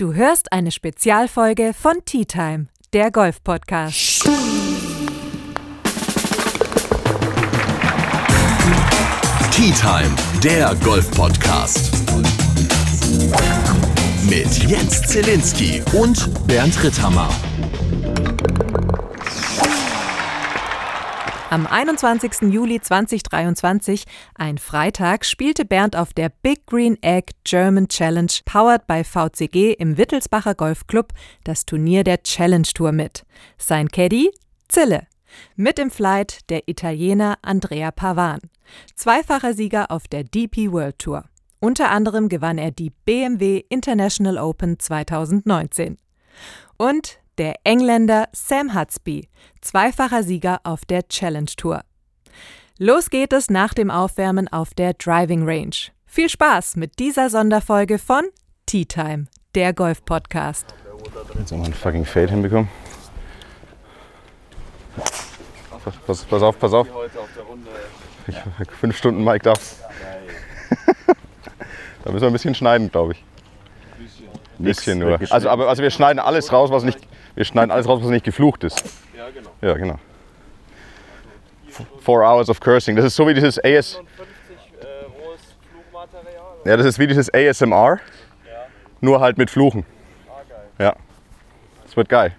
Du hörst eine Spezialfolge von Tea Time, der Golf-Podcast. Tea Time, der Golf-Podcast. Mit Jens Zielinski und Bernd Ritthammer. Am 21. Juli 2023, ein Freitag, spielte Bernd auf der Big Green Egg German Challenge, powered by VCG im Wittelsbacher Golfclub, das Turnier der Challenge Tour mit. Sein Caddy? Zille. Mit im Flight der Italiener Andrea Pavan. Zweifacher Sieger auf der DP World Tour. Unter anderem gewann er die BMW International Open 2019. Und der Engländer Sam Hutsby, zweifacher Sieger auf der Challenge Tour. Los geht es nach dem Aufwärmen auf der Driving Range. Viel Spaß mit dieser Sonderfolge von Tea Time, der Golf-Podcast. Jetzt haben wir einen fucking Fade hinbekommen. Pass, pass auf, pass auf. Ich, fünf Stunden Mike darf. da müssen wir ein bisschen schneiden, glaube ich. Ein bisschen nur. Also, aber, also wir schneiden alles raus, was nicht, wir schneiden alles raus, was nicht geflucht ist. Ja, genau. Ja, genau. Four hours of cursing. Das ist so wie dieses AS. 50 äh. Ja, das ist wie dieses ASMR. Nur halt mit Fluchen. Ah, geil. Ja. Das wird geil.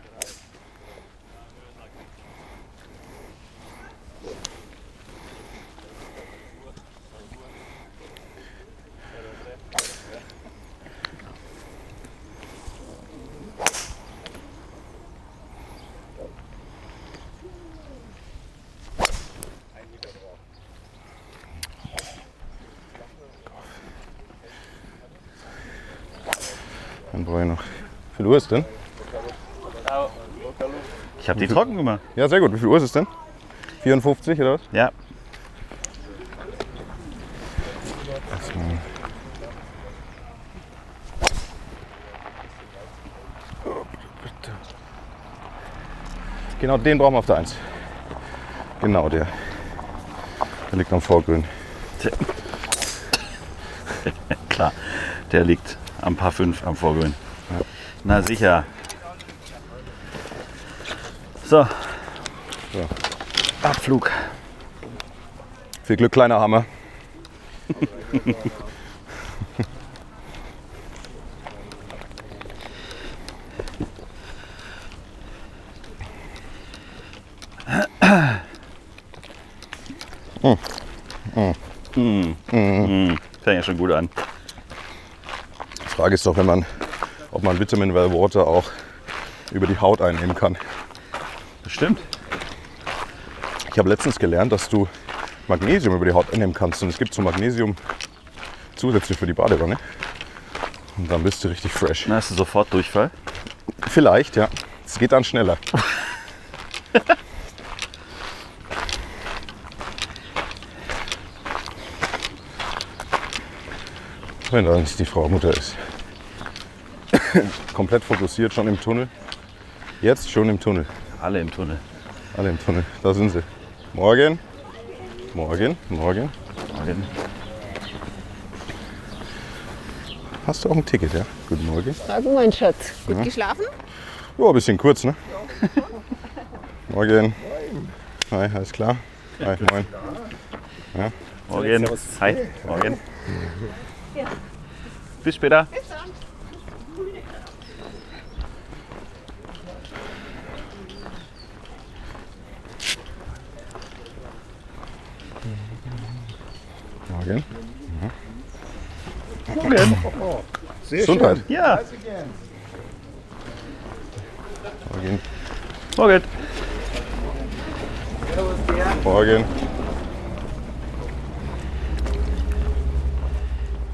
Dann brauche ich noch. Wie viel Uhr ist denn? Ich habe die trocken gemacht. Ja, sehr gut. Wie viel Uhr ist es denn? 54 oder was? Ja. Genau den brauchen wir auf der 1. Genau der. Der liegt am Vorgrün. Klar, der liegt am Paar 5 am Vorgrün. Na sicher. So. So. Abflug. Viel Glück, kleiner Hammer. Fängt ja schon gut an. Die Frage ist doch, wenn man, ob man Vitamin Well Water auch über die Haut einnehmen kann. Bestimmt. Ich habe letztens gelernt, dass du Magnesium über die Haut einnehmen kannst. Und es gibt so Magnesium zusätzlich für die Badewanne. Und dann bist du richtig fresh. Dann hast du sofort Durchfall. Vielleicht, ja. Es geht dann schneller. Wenn da nicht die Frau Mutter ist. Komplett fokussiert, schon im Tunnel. Jetzt schon im Tunnel. Alle im Tunnel. Alle im Tunnel. Da sind sie. Morgen. Morgen. Morgen. Morgen. Hast du auch ein Ticket, ja? Guten Morgen. Morgen, mein Schatz. Gut geschlafen? Ja, ein bisschen kurz, ne? Morgen. Hi, alles klar? Hi, moin. Morgen. Hi. Morgen. Bis später. Morgen. Morgen. Gesundheit. Ja. Morgen. Morgen. Morgen.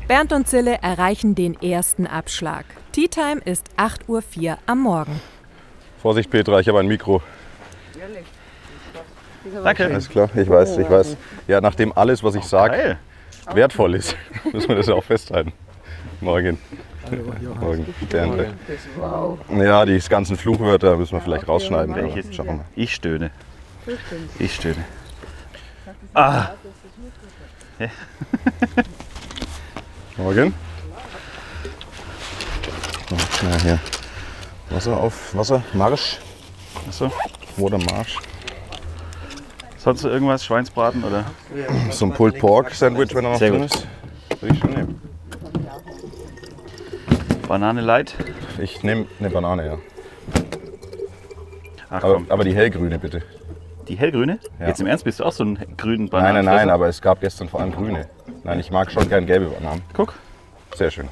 Bernd und Zille erreichen den ersten Abschlag. Tea Time ist 8.04 Uhr am Morgen. Vorsicht, Petra, ich habe ein Mikro. Danke. Alles klar, ich weiß, ich weiß. Ja, nachdem alles, was ich sage, wertvoll ist, müssen wir das ja auch festhalten. Morgen. Morgen. Bernd. Ja, die ganzen Fluchwörter müssen wir vielleicht rausschneiden. Schauen wir mal. Ich stöhne. Ich stöhne. Ah. Morgen. Ja, hier. Wasser auf Wasser, Marsch. Achso. Water Marsch. Sonst irgendwas? Schweinsbraten oder? So ein Pulled Pork Sandwich, wenn er noch Sehr drin gut. ist. Würde ich schon nehmen. Banane light? Ich nehme eine Banane, ja. Ach Aber, komm. aber die hellgrüne bitte. Die hellgrüne? Ja. Jetzt im Ernst bist du auch so ein grünen Nein, Bananen? nein, nein, aber es gab gestern vor allem grüne. Nein, ich mag schon gern gelbe Bananen. Guck. Sehr schön.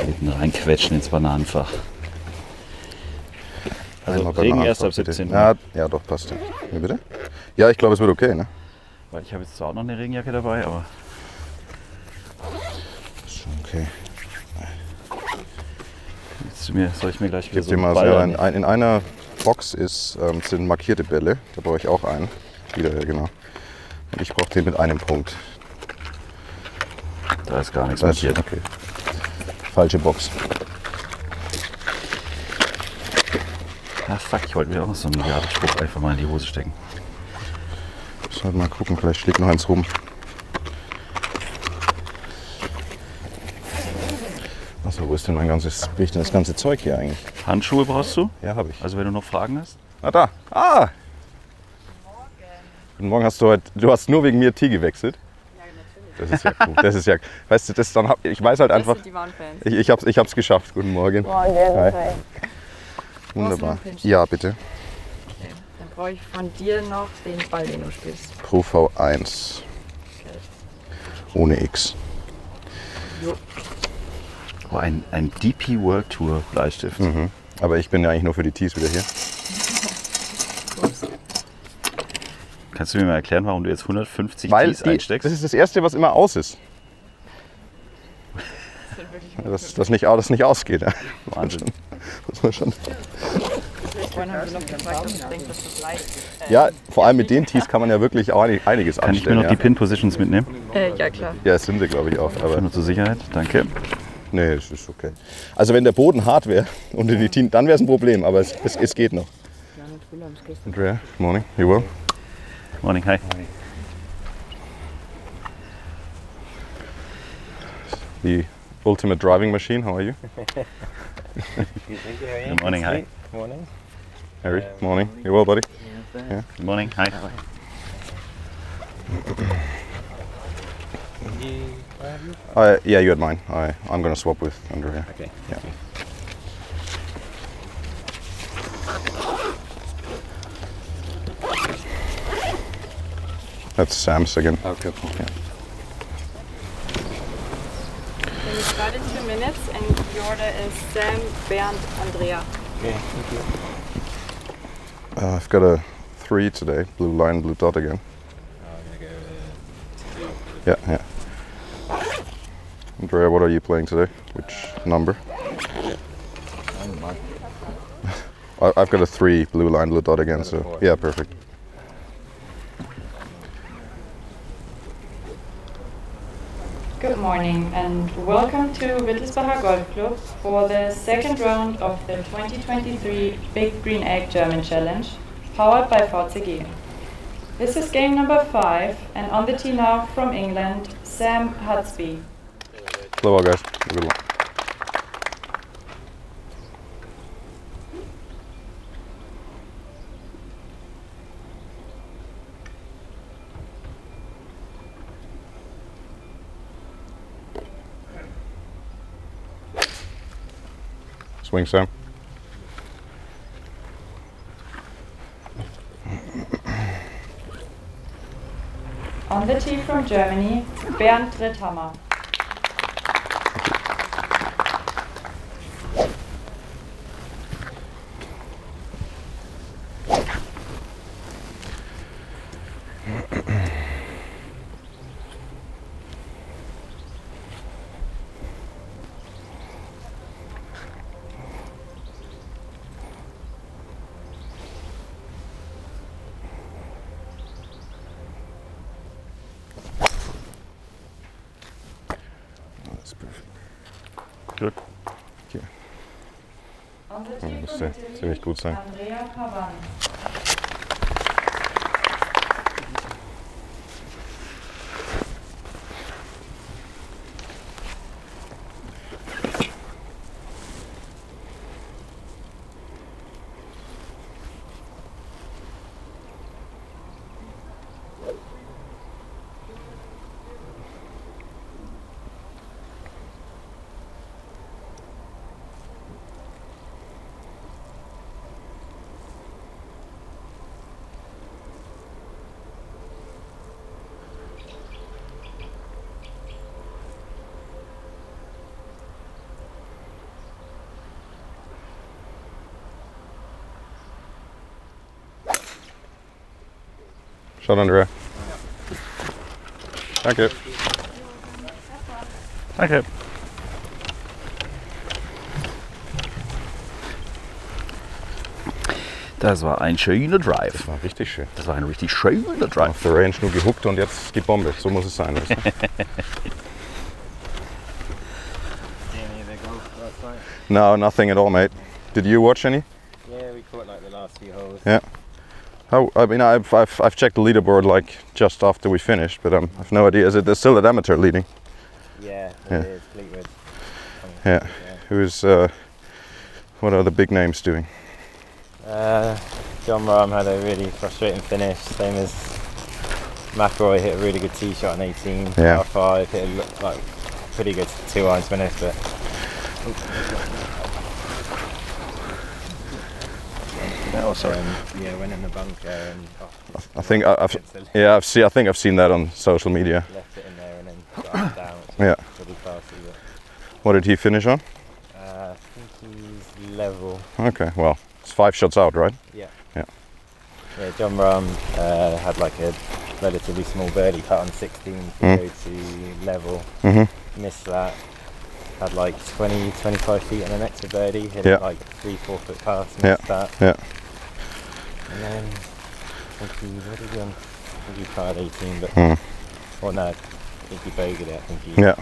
Hinten reinquetschen ins Bananenfach. Also Einmal Regen Bananen erst ab bitte. 17 Uhr. Ja, ja, doch, passt. Ja. Wie bitte? Ja, ich glaube, es wird okay, ne? Weil ich habe jetzt zwar auch noch eine Regenjacke dabei, aber Ist schon okay. jetzt mir, soll ich mir gleich wieder Gib so dir mal Ball so ein, in einer Box ist, ähm, sind markierte Bälle. Da brauche ich auch einen. Wieder, genau. Und ich brauche den mit einem Punkt. Da ist gar nichts ist markiert. okay. Falsche Box. Ah fuck, ich wollte mir auch noch so einen Milliardenspruch einfach mal in die Hose stecken. Muss halt mal gucken, vielleicht schlägt noch eins rum. Achso, wo ist denn mein ganzes, wo ist denn das ganze Zeug hier eigentlich? Handschuhe brauchst du? Ja, habe ich. Also wenn du noch Fragen hast? Ah, da. Ah! Guten Morgen. Hast du heute, du hast nur wegen mir Tee gewechselt? Ja, natürlich. Das ist ja cool. Das ist ja, weißt du, das dann hab, ich weiß halt einfach, die waren Fans. ich, ich hab's, ich hab's geschafft. Guten Morgen. Morgen. Hi. Hi. Wunderbar. Brauchst du noch einen Pinch? Ja, bitte. Dann brauche ich von dir noch den Ball, den du spielst. Pro V1. Ohne X. Oh, ein, ein DP World Tour Bleistift. Mhm. Aber ich bin ja eigentlich nur für die Tees wieder hier. Kannst du mir mal erklären, warum du jetzt 150 Weil Tees die, einsteckst? das ist das Erste, was immer aus ist. Dass das nicht, das nicht ausgeht. Ja. Wahnsinn. Muss man schon. Ja, vor allem mit den Tees kann man ja wirklich auch einig- einiges Kann ich mir anstellen. noch ja. die Pin Positions mitnehmen? Äh, ja, klar. ja, das sind sie, glaube ich, auch. Aber Nur zur Sicherheit. Danke. Nee, das ist okay. Also wenn der Boden hart wäre und in die Tees, dann wäre es ein Problem, aber es, es, es geht noch. Andrea, good morning. You well? Morning, hi. The ultimate driving machine, how are you? Good morning, hi. Morning. Harry, morning. You well, buddy? Good morning, hi. Uh, yeah, you had mine. I, I'm going to swap with Andrea. Okay. Yeah. That's Sam's again. Okay. Then you start in two minutes and the order is Sam, Bernd, Andrea. Okay. Thank you. Uh, I've got a three today. Blue line, blue dot again. i'm going to go Yeah, yeah. Andrea, what are you playing today? Which number? I- I've got a three, blue line, blue dot again. So yeah, perfect. Good morning and welcome to Wittelsbacher Golf Club for the second round of the 2023 Big Green Egg German Challenge, powered by VCG. This is game number five, and on the tee now from England, Sam Hudsby. Hello, guys. Good one. Swing, Sam. From Germany, Bernd Dritthammer. That's perfect. Gut. On the Ja, tee müsste from Italy, ziemlich gut. Andrea Pavan. Ciao, Andrea. Danke. Danke. Das war ein schöner Drive. War richtig schön. Das war ein richtig schöner Drive. Auf der Range nur gehuckt und jetzt gebombt. So muss es sein. Weißt du? no, nothing at all, mate. Did you watch any? Yeah, we caught like the last few holes. Yeah. How, I mean, I've, I've, I've checked the leaderboard like just after we finished, but um, I've no idea. Is it there's still an amateur leading? Yeah, Yeah. it is Fleetwood. Yeah. Who's uh, what are the big names doing? Uh, John Rahm had a really frustrating finish, same as McElroy hit a really good tee shot on 18, Yeah. par five, hit a like pretty good two irons finish, but Oh, sorry. um, yeah, went in the bunker and oh, I think I, I've yeah I've see I think I've seen that on social media. left it in there and then down, Yeah. What did he finish on? uh, I think he's level. Okay, well it's five shots out, right? Yeah. Yeah. Yeah, John Rahm uh, had like a relatively small birdie cut on 16 to Mm. go to level. Mhm. Missed that. Had like 20, 25 feet on the next birdie. Hit Yeah. it like three, four foot past. Yeah. That. Yeah. And then think he, what on? I think he tried 18, but Mm. well, no, I think he bogeyed it. I think he Yeah.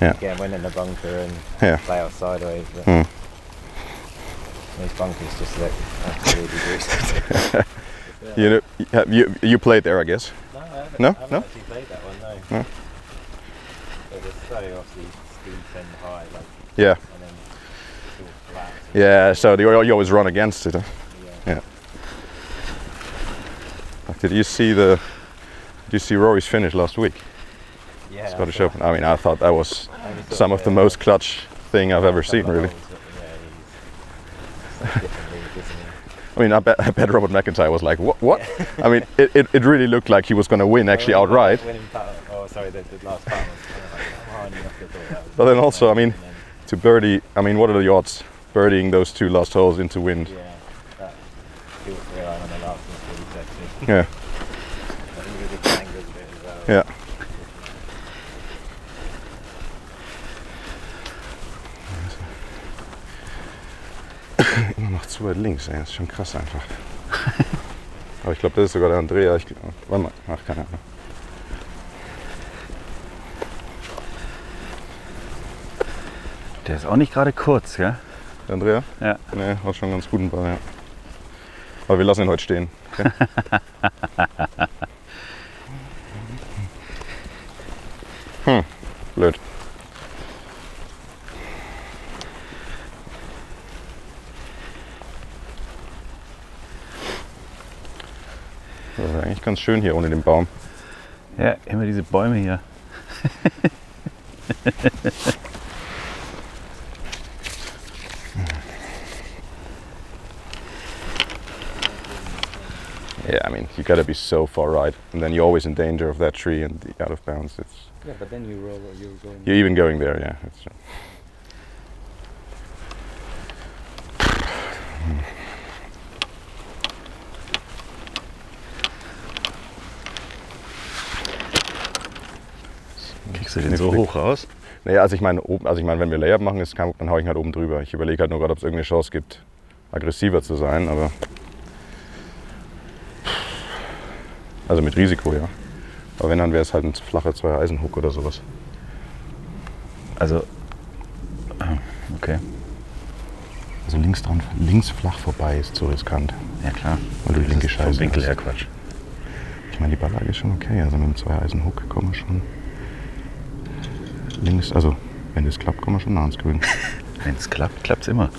Yeah. again went in the bunker and Yeah. play out sideways. But Mm. those bunkers just look absolutely gruesome. You know, have you you played there, I guess. No, I haven't, No? I haven't No? actually played that one, no. No? It was so obviously steep and high, like, Yeah. and then it's all flat. so Yeah. So you always run against it. Huh? yeah. Did you see the? Did you see Rory's finish last week? Yeah, Scottish Open. I mean, I thought that was thought- I only saw some of the most clutch thing I've ever seen, really. Yeah, he's it's like different league, isn't he? I mean, I bet, I bet Robert McIntyre was like, what? What? I mean, it, it, it really looked like he was going to win actually outright. Oh, sorry, the, the last putt kind of like, I'm high enough to thought that was But then also, I mean- To birdie, I mean, what are the odds birdieing those two last holes into wind? yeah, well. Ja. Immer noch zu weit links, ey. Das ist schon krass einfach. Aber ich glaube, das ist sogar der Andrea. Ich, warte mal, ach, keine Ahnung. Der ist auch nicht gerade kurz, gell? Der Andrea? Ja. Nee, hat schon einen ganz guten Ball, ja. Aber wir lassen ihn heute stehen. Okay? hm, blöd. Das ist eigentlich ganz schön hier ohne den Baum. Ja, immer diese Bäume hier. Yeah, I mean, you gotta be so far right. And then you're always in danger of that tree and the out of bounds. It's, Yeah, but then you roll, you're going. you're even going there, yeah. It's, Kriegst du den so hoch raus? Naja, also ich meine, oben, also ich meine, wenn wir Layup machen, ist kein, dann hau ich ihn halt oben drüber. Ich überlege halt nur gerade, ob es irgendeine Chance gibt, aggressiver zu sein, aber. Also mit Risiko, ja. Aber wenn, dann wäre es halt ein flacher zweier Eisenhook oder sowas. Also, ah, okay. Also links dran, links flach vorbei ist zu riskant. Ja klar. Weil du die linke Das ist vom Scheiße Winkel her Quatsch. Ich meine, die Balllage ist schon okay. Also mit dem zweier Eisenhook kommen wir schon. Links, also wenn das klappt, kommen wir schon nah ans Grün. Wenn es klappt, klappt es immer.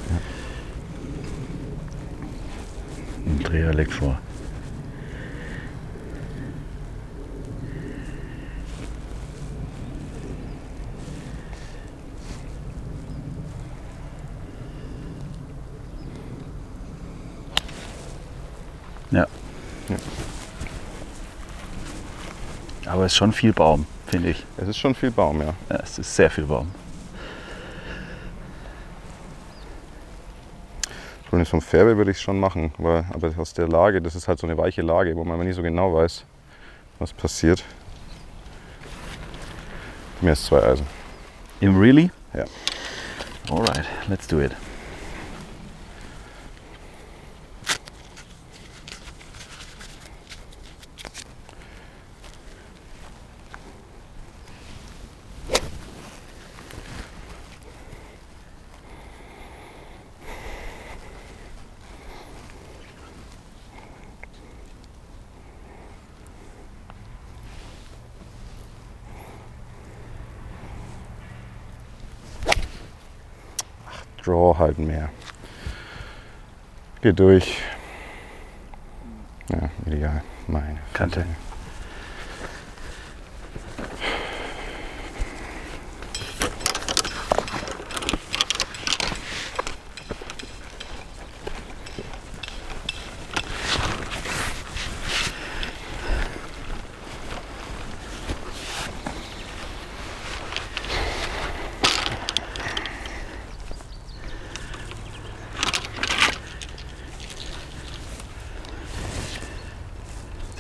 Ein Dreher legt vor. Ja. Ja. Aber es ist schon viel Baum, finde ich. Es ist schon viel Baum, ja. Ja, es ist sehr viel Baum. Problem ist, vom Fairway würde ich es schon machen, weil, aber aus der Lage, das ist halt so eine weiche Lage, wo man nie so genau weiß, was passiert. Mehr als zwei Eisen. Im Really? Ja. Alright, let's do it. Draw halt mehr. Geh durch. Ja, ideal. Meine Kante. Fresse.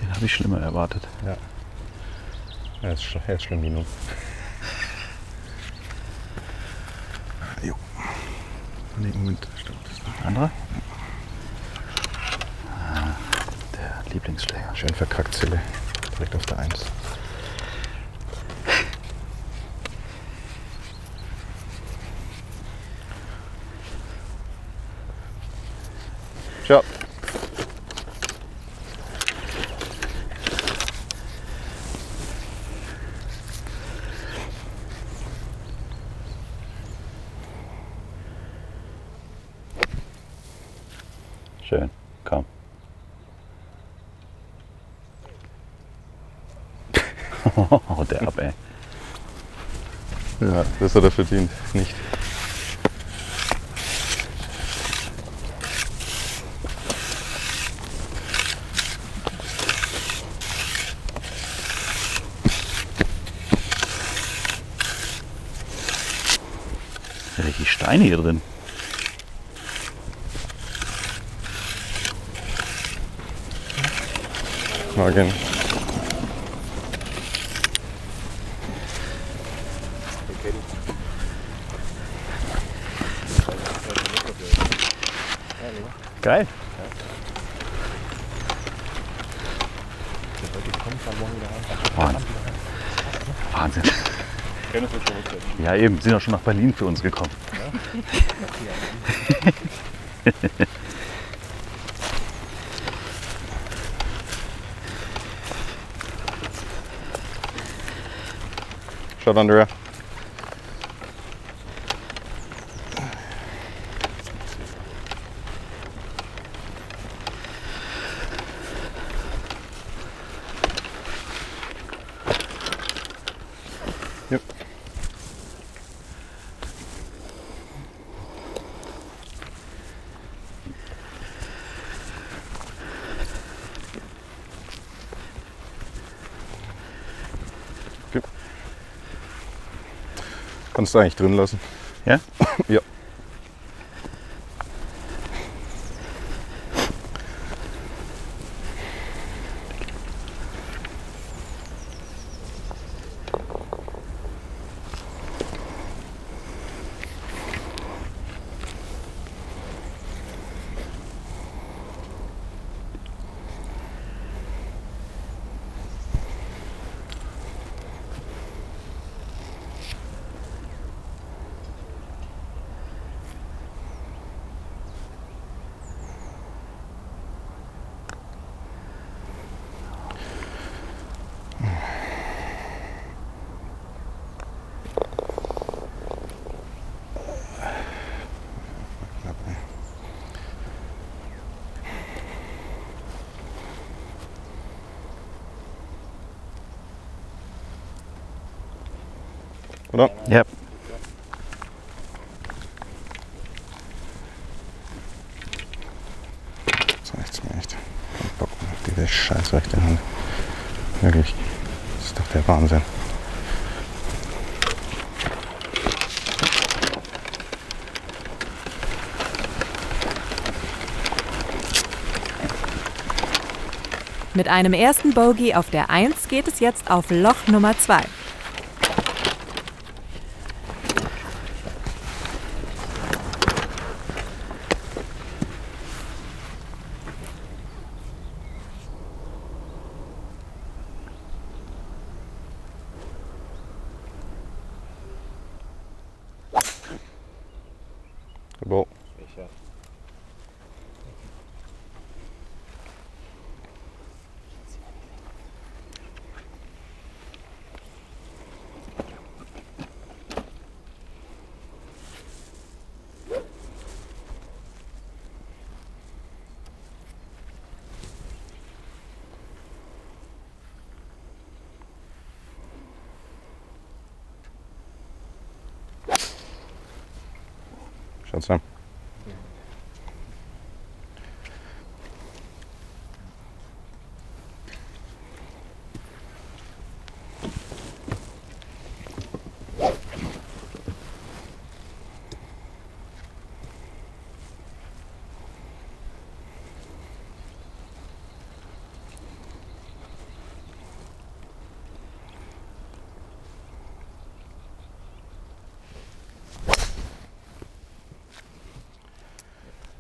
Den habe ich schlimmer erwartet. Ja. Ja, ist, sch- er ist schlimm genug. Jo. Nee, Moment, stimmt. Das ist Anderer? Ah, der Lieblingsschläger. schön verkackt, Zille. Direkt auf der Eins. Ciao. Schön. Komm. Oh, der ab, ey. Ja, das hat er verdient. Nicht. Richtig Steine hier drin. Morgen. Geil. Wahnsinn. Ja, eben, sind auch schon nach Berlin für uns gekommen. Shot Andrea. Eigentlich drin lassen. oder? Ja. Das reicht's mir echt. Kein Bock mehr auf diese scheiß Hand. Wirklich. Das ist doch der Wahnsinn. Mit einem ersten Bogie auf der 1 geht es jetzt auf Loch Nummer 2.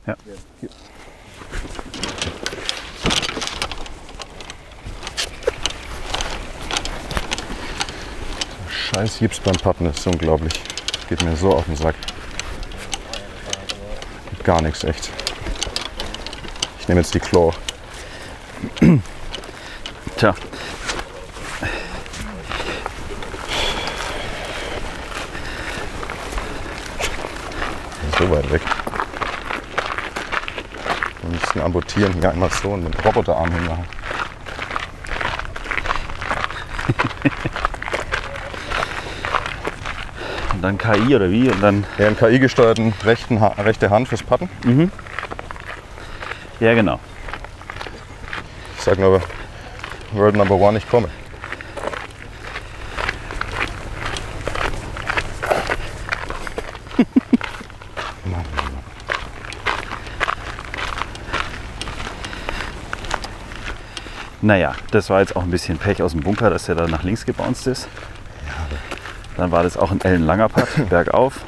Ja. Scheiß Hiebs beim Putten ist unglaublich. Geht mir so auf den Sack. Geht gar nichts, echt. Ich nehme jetzt die Claw. Tja, So weit weg. Amputieren hier einmal so und den Roboterarm hinmachen. und dann KI oder wie? Und dann, Ja, einen KI-gesteuerten rechten ha rechte Hand fürs Putten. ja genau. Ich sag nur, World Number One, ich komme. Mann, Mann, Mann. Naja, das war jetzt auch ein bisschen Pech aus dem Bunker, dass der da nach links gebounced ist. Dann war das auch ein ellenlanger Putt, bergauf.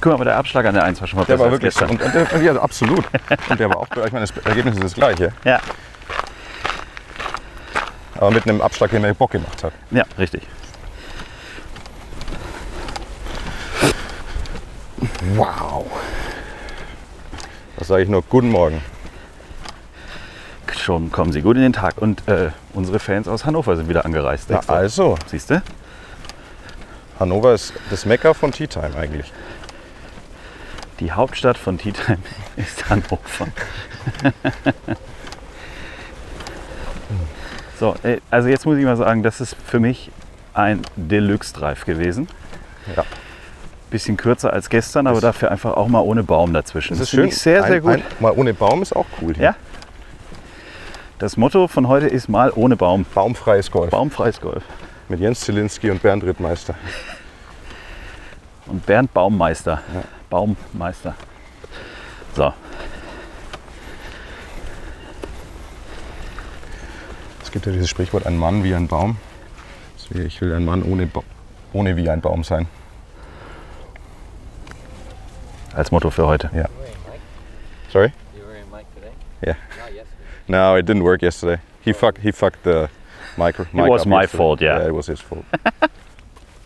Guck mal, aber der Abschlag an der 1 war schon mal Der besser war als wirklich, gestern. und, und der, ja, absolut. Und der war auch, ich meine, das Ergebnis ist das gleiche. Ja, Aber mit einem Abschlag, der mir Bock gemacht hat. ja, richtig. Wow. Das sage ich nur, guten Morgen. Schon kommen Sie gut in den Tag. Und äh, unsere Fans aus Hannover sind wieder angereist. Na, also, Siehst du? Hannover ist das Mekka von Tea Time eigentlich. Die Hauptstadt von Tea Time ist Hannover. so, äh, also jetzt muss ich mal sagen, das ist für mich ein Deluxe-Drive gewesen. Ja. Bisschen kürzer als gestern, aber dafür einfach auch mal ohne Baum dazwischen. Das ist finde schön. ich sehr, sehr ein, gut. Ein, mal ohne Baum ist auch cool. Hier. Ja. Das Motto von heute ist mal ohne Baum. Baumfreies Golf. Baumfreies Golf. Mit Jens Zielinski und Bernd Rittmeister. Und Bernd Baummeister. Baummeister. So, Es gibt ja dieses Sprichwort, ein Mann wie ein Baum. Ich will ein Mann ohne, Ba- ohne wie ein Baum sein. Als Motto für heute. Yeah. Sorry? You were in mic today? Yeah. Not yesterday. No, it didn't work yesterday. He fucked, he fucked the micro. mic it was up my yesterday. fault, yeah. Yeah, it was his fault.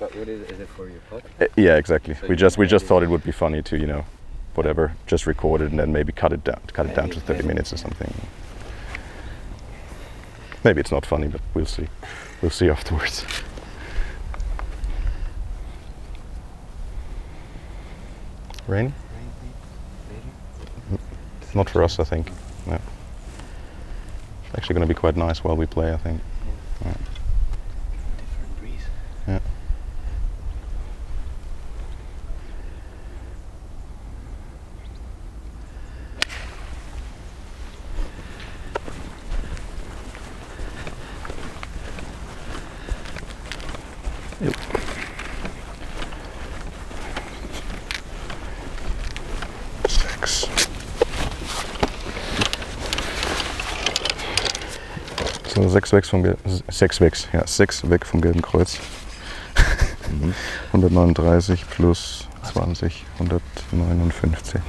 But what is, is it for your pod? Uh, yeah, exactly. So We just we just thought it would be funny to you know, whatever, just record it and then maybe cut it down, cut it down to 30 minutes or something. Maybe it's not funny, but we'll see. We'll see afterwards. Rain? Not for us, I think. No. It's actually going to be quite nice while we play, I think. Different sechs weg vom, sechs weg, ja, sechs weg vom Gelben Kreuz. 139 plus 20, 159.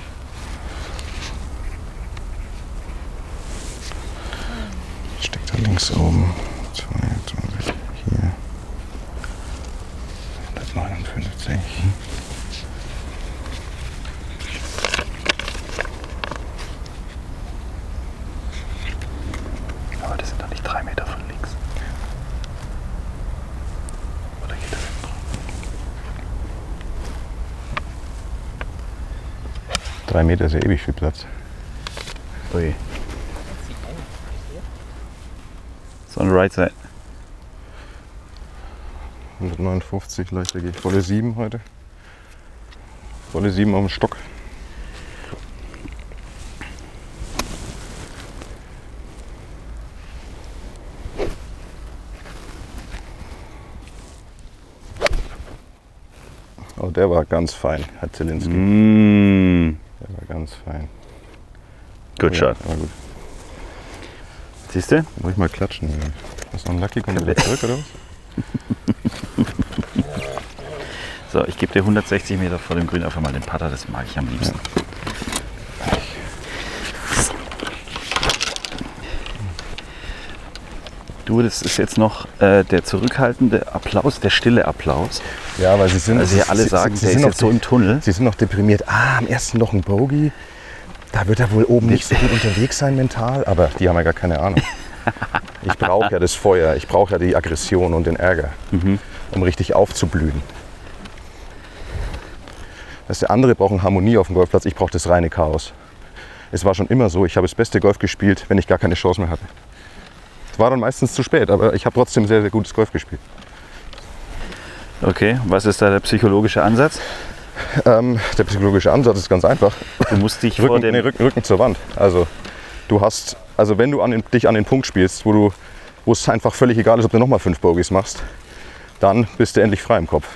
Steckt da links oben. 22, hier. 159. Aber das sind doch nicht drei Meter von links. Oder geht das hinten drauf? Drei Meter ist ja ewig viel Platz. Ui. So on the right side. 159, leichter ich. Volle 7 heute. Volle 7 auf dem Stock. Oh, der war ganz fein, Herr Zielinski. Mm, Ganz fein. good Ja, shot. war gut. Siehst du? Muss ich mal klatschen. Ja. Was noch ein Lucky? Kommt er wieder zurück oder was? So, ich gebe dir 160 Meter vor dem Grün einfach mal den Putter, das mag ich am liebsten. Du, das ist jetzt noch äh, der zurückhaltende Applaus, der stille Applaus. Ja, weil sie sind. Also hier alle sagen, der ist noch jetzt so im Tunnel. Sie sind noch deprimiert. Ah, am ersten noch ein Bogey. Da wird er wohl oben nicht so gut unterwegs sein mental, aber die haben ja gar keine Ahnung. Ich brauche ja das Feuer, ich brauche ja die Aggression und den Ärger, um richtig aufzublühen. Dass der andere brauchen Harmonie auf dem Golfplatz, ich brauche das reine Chaos. Es war schon immer so, ich habe das beste Golf gespielt, wenn ich gar keine Chance mehr hatte. War dann meistens zu spät, aber ich habe trotzdem sehr, sehr gutes Golf gespielt. Okay, was ist da der psychologische Ansatz? Ähm, der psychologische Ansatz ist ganz einfach. Du musst dich vor Rücken, dem... nee, Rücken, Rücken zur Wand. Also du hast, also wenn du an den, dich an den Punkt spielst, wo du, wo es einfach völlig egal ist, ob du nochmal fünf Bogies machst, dann bist du endlich frei im Kopf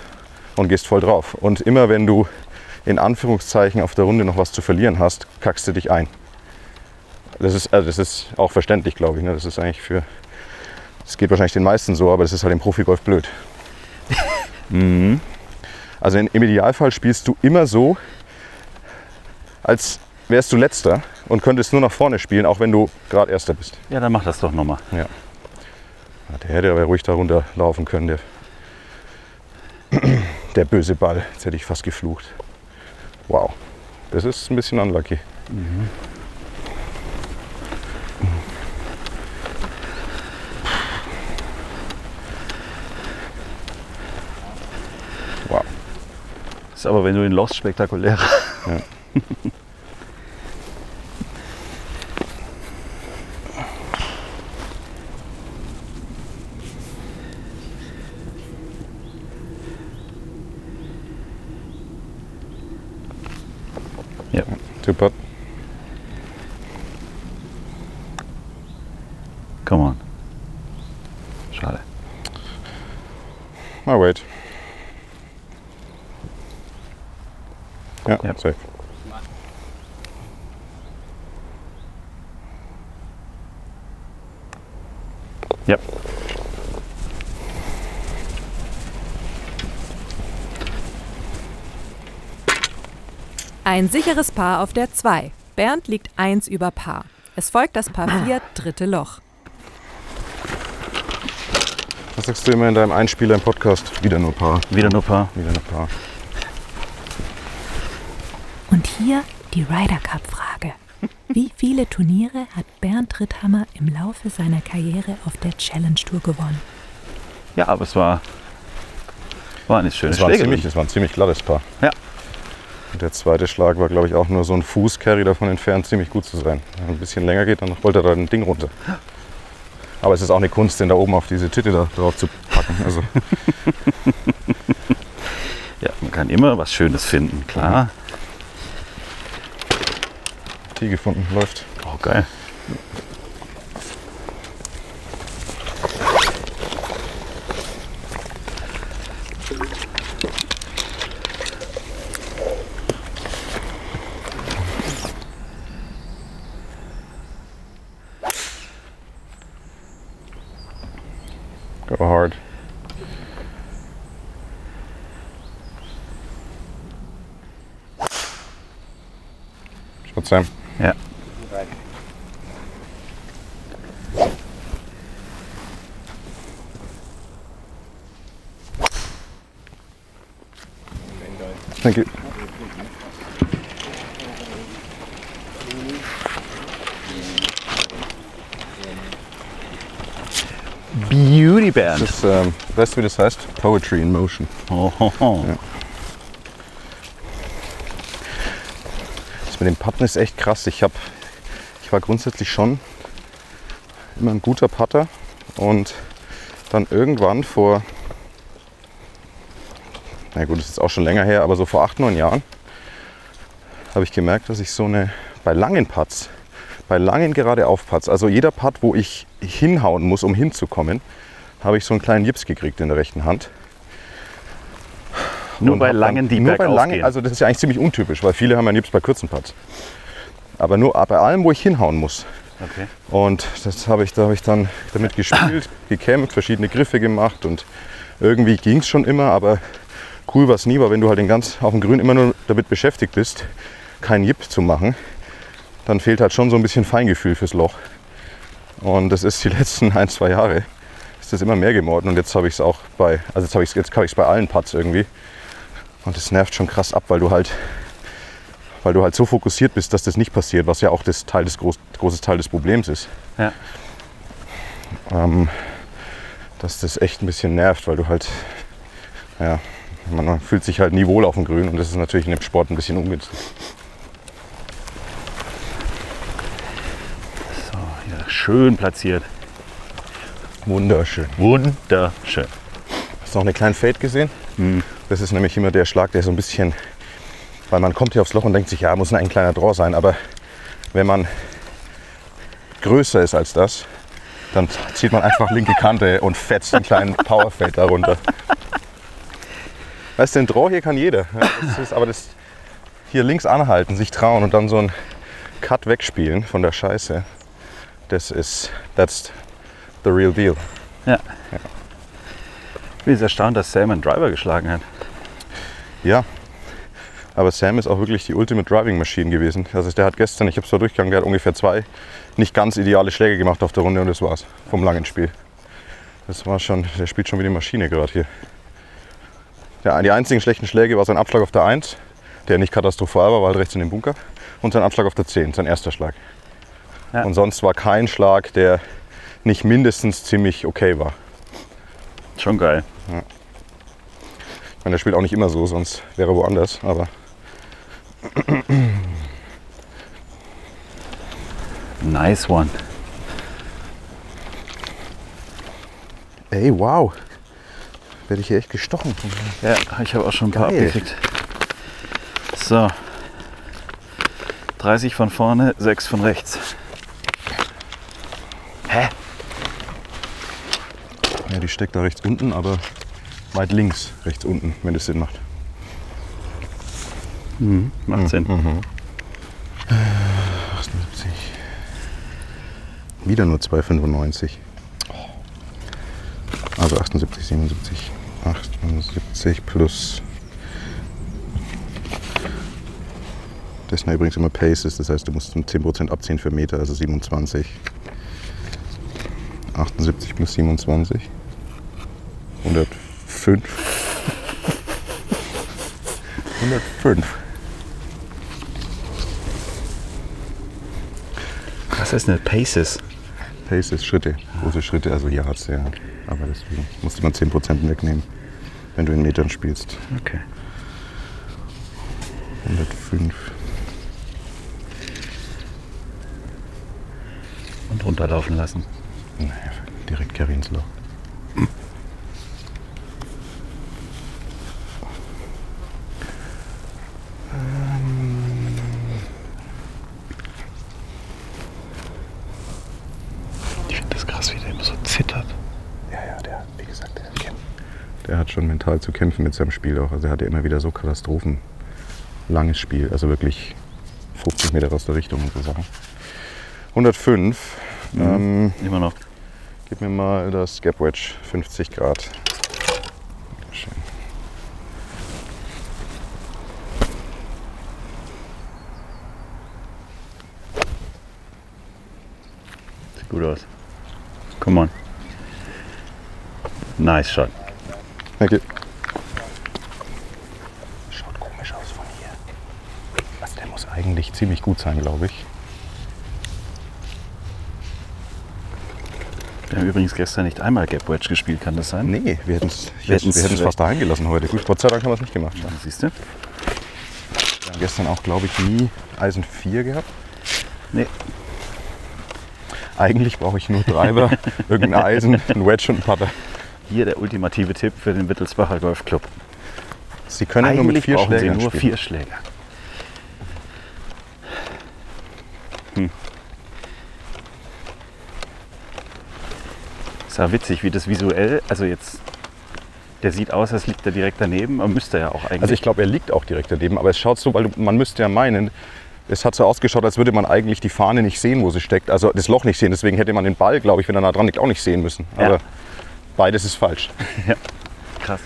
und gehst voll drauf. Und immer wenn du in Anführungszeichen auf der Runde noch was zu verlieren hast, kackst du dich ein. Das ist, also das ist auch verständlich, glaube ich. Ne? Das ist eigentlich für, das geht wahrscheinlich den meisten so, aber das ist halt im Profigolf blöd. Also in, im Idealfall spielst du immer so, als wärst du letzter und könntest nur nach vorne spielen, auch wenn du gerade erster bist. Ja, dann mach das doch nochmal. Ja. Ja, Der hätte aber ruhig da runterlaufen können, der, der böse Ball. Jetzt hätte ich fast geflucht. Wow, das ist ein bisschen unlucky. Wow. Ist aber, wenn du ihn lost, spektakulärer. Ja. Two putt. Come on. Schade. Ah, wait. Safe. Ja. Ein sicheres Paar auf der 2. Bernd liegt 1 über Paar. Es folgt das Paar 4, dritte Loch. Was sagst du immer in deinem Einspieler im Podcast? Wieder nur Paar. Wieder nur Paar. Wieder nur Paar. Hier die Ryder Cup-Frage. Wie viele Turniere hat Bernd Ritthammer im Laufe seiner Karriere auf der Challenge Tour gewonnen? Ja, aber es war, war eine schöne war, ein ziemlich, das war ein ziemlich glattes Paar. Ja. Und der zweite Schlag war, glaube ich, auch nur so ein Fußcarry davon entfernt, ziemlich gut zu sein. Wenn er ein bisschen länger geht, dann rollt er da ein Ding runter. Aber es ist auch eine Kunst, den da oben auf diese Titte da drauf zu packen. Also, Ja, man kann immer was Schönes finden, klar. Tee gefunden, läuft. Oh, geil. super hard. Shot Sam. Ja. Thank you. Beauty Band. Das ist, ähm, weißt du, wie das heißt? Poetry in Motion. Oh, ho. Das mit dem Putten ist echt krass. Ich, hab, ich war grundsätzlich schon immer ein guter Putter und dann irgendwann vor, na gut, das ist auch schon länger her, aber so vor acht, neun Jahren habe ich gemerkt, dass ich so eine, bei langen Putts, bei langen geradeauf Putts, also jeder Putt, wo ich hinhauen muss, um hinzukommen, habe ich so einen kleinen Jips gekriegt in der rechten Hand. Nur bei langen, die nur bei langen, also das ist ja eigentlich ziemlich untypisch, weil viele haben ja Nips bei kurzen Putts. Aber nur bei allem, wo ich hinhauen muss. Okay. Und das habe ich, da habe ich dann damit gespielt, gekämpft, verschiedene Griffe gemacht und irgendwie ging es schon immer, aber cool war es nie, weil wenn du halt den ganz auf dem Grün immer nur damit beschäftigt bist, keinen Jip zu machen, dann fehlt halt schon so ein bisschen Feingefühl fürs Loch. Und das ist die letzten ein, zwei Jahre ist das immer mehr geworden und jetzt habe ich es auch bei, also jetzt habe ich es jetzt habe ich es bei allen Putts irgendwie. Und das nervt schon krass ab, weil du halt weil du halt so fokussiert bist, dass das nicht passiert, was ja auch das Teil des groß, großes Teil des Problems ist. Ja. Ähm, dass das echt ein bisschen nervt, weil du halt, ja, man fühlt sich halt nie wohl auf dem Grün und das ist natürlich in dem Sport ein bisschen ungünstig. So, ja, schön platziert. Wunderschön. Wunderschön. Hast du noch eine kleine Fade gesehen? Das ist nämlich immer der Schlag, der so ein bisschen, weil man kommt hier aufs Loch und denkt sich, ja, muss ein kleiner Draw sein, aber wenn man größer ist als das, dann zieht man einfach linke Kante und fetzt einen kleinen Powerfade darunter. Weißt du, den Draw hier kann jeder. Das ist, aber das hier links anhalten, sich trauen und dann so einen Cut wegspielen von der Scheiße, das ist, that's the real deal. Ja. Ich bin jetzt erstaunt, dass Sam einen Driver geschlagen hat. Ja, aber Sam ist auch wirklich die Ultimate Driving Machine gewesen. Also der hat gestern, ich habe es zwar durchgegangen, der hat ungefähr zwei nicht ganz ideale Schläge gemacht auf der Runde und das war's vom langen Spiel. Das war schon, der spielt schon wie die Maschine gerade hier. Der, die einzigen schlechten Schläge war sein Abschlag auf der 1, der nicht katastrophal war, war halt rechts in den Bunker. Und sein Abschlag auf der 10, sein erster Schlag. Ja. Und sonst war kein Schlag, der nicht mindestens ziemlich okay war. Schon geil. Ich meine, der spielt auch nicht immer so, sonst wäre er woanders. Aber Nice one. ey, wow. Werde ich hier echt gestochen. Ja, ich habe auch schon ein paar Geil. abgekriegt. So. 30 von vorne, 6 von rechts. Hä? Ja, die steckt da rechts unten, aber weit links, rechts unten, wenn das Sinn macht. Macht Sinn. 78. Wieder nur 2,95. Also 78, 77, 78 plus. Das sind übrigens immer Paces, das heißt, du musst 10% abziehen für Meter, also 27. 78 plus 27. 105. 105. Was ist eine Paces? Paces, Schritte, große Schritte, also Yards, ja. Aber deswegen musste man 10% wegnehmen, wenn du in Metern spielst. Okay. 105. Und runterlaufen lassen. Naja, direkt ins Loch. Ich finde das krass, wie der immer so zittert. Ja, ja, der, wie gesagt, der kämpft. Der hat schon mental zu kämpfen mit seinem Spiel auch. Also er hatte immer wieder so Katastrophen. Langes Spiel, also wirklich 50 Meter aus der Richtung und so Sachen. 105. Ähm, Immer noch. Gib mir mal das Gap Wedge 50 Grad. Schön. Sieht gut aus. Come on. Nice shot. Danke. Schaut komisch aus von hier. Also der muss eigentlich ziemlich gut sein, glaube ich. Wir haben übrigens gestern nicht einmal Gap Wedge gespielt, kann das sein? Nee, wir hätten es Wir hätten's wir hätten's vielleicht- fast daheim gelassen heute. Gut, Gott sei Dank haben wir es nicht gemacht. Siehst du? Wir haben gestern auch, glaube ich, nie Eisen 4 gehabt. Nee. Eigentlich brauche ich nur Treiber, irgendein Eisen, ein Wedge und ein Putter. Hier der ultimative Tipp für den Wittelsbacher Golfclub. Sie können nur mit Eigentlich vier brauchen sie Schlägern nur spielen. vier Schläger. Ist ja witzig, wie das visuell, also jetzt, der sieht aus, als liegt er direkt daneben, aber müsste er ja auch eigentlich. Also ich glaube, er liegt auch direkt daneben, aber es schaut so, weil man müsste ja meinen, es hat so ausgeschaut, als würde man eigentlich die Fahne nicht sehen, wo sie steckt. Also das Loch nicht sehen. Deswegen hätte man den Ball, glaube ich, wenn er nah dran liegt, auch nicht sehen müssen. Ja. Aber beides ist falsch. krass.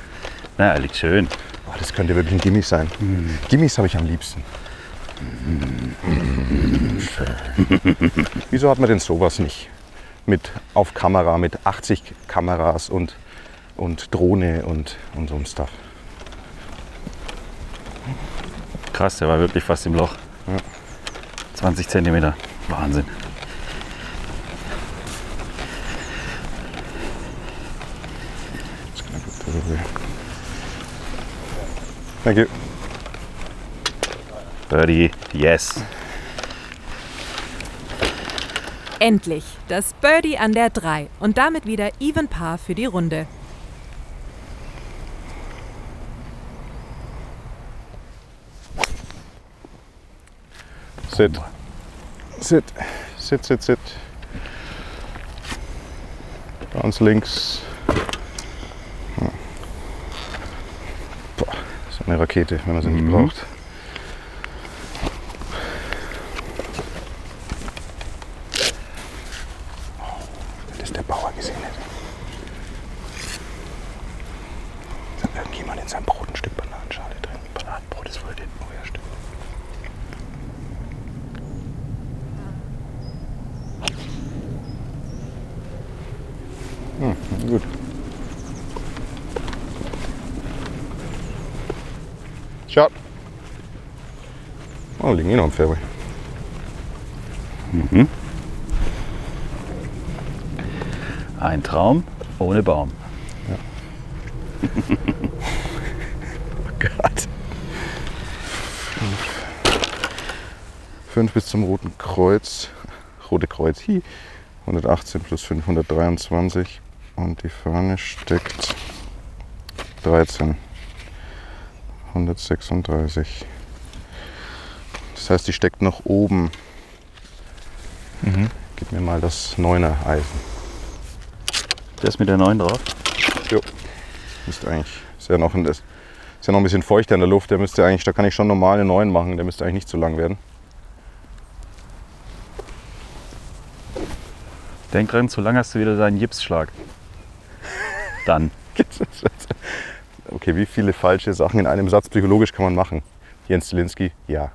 Na, er liegt schön. Boah, das könnte wirklich ein Gimmis sein. Gimmis habe ich am liebsten. Wieso hat man denn sowas nicht? Mit auf Kamera, mit 80 Kameras und, und Drohne und, und so ein Stuff. Krass, der war wirklich fast im Loch. 20 Zentimeter. Wahnsinn. Thank you. Birdie, yes. Endlich das Birdie an der 3 und damit wieder Even Par für die Runde. Sit. Sit. Sit, sit, sit. Ganz links. Hm. Boah, so eine Rakete, wenn man sie nicht braucht. Wenn das der Bauer gesehen hätte. Ist da irgendjemand in seinem Brot ein Stück Bananenschale drin? Bananenbrot ist voll drin. Oh ja, stimmt. Gut. Shot. Oh, liegen eh noch im Fairway. Ein Traum ohne Baum. Gott. Fünf bis zum Roten Kreuz. Rote Kreuz. Hi. 118 plus 523. Und die Fahne steckt 13. 136. Das heißt, die steckt noch oben. Gib mir mal das 9er Eisen. Der ist mit der 9 drauf. Jo. Müsste eigentlich. Ist ja noch ein, ist ja noch ein bisschen feuchter in der Luft. Der müsste eigentlich, da kann ich schon normal einen neuen machen. Der müsste eigentlich nicht zu lang werden. Denk dran, zu lang hast du wieder deinen Gipsschlag. Dann. Okay, wie viele falsche Sachen in einem Satz psychologisch kann man machen? Jens Zielinski, ja.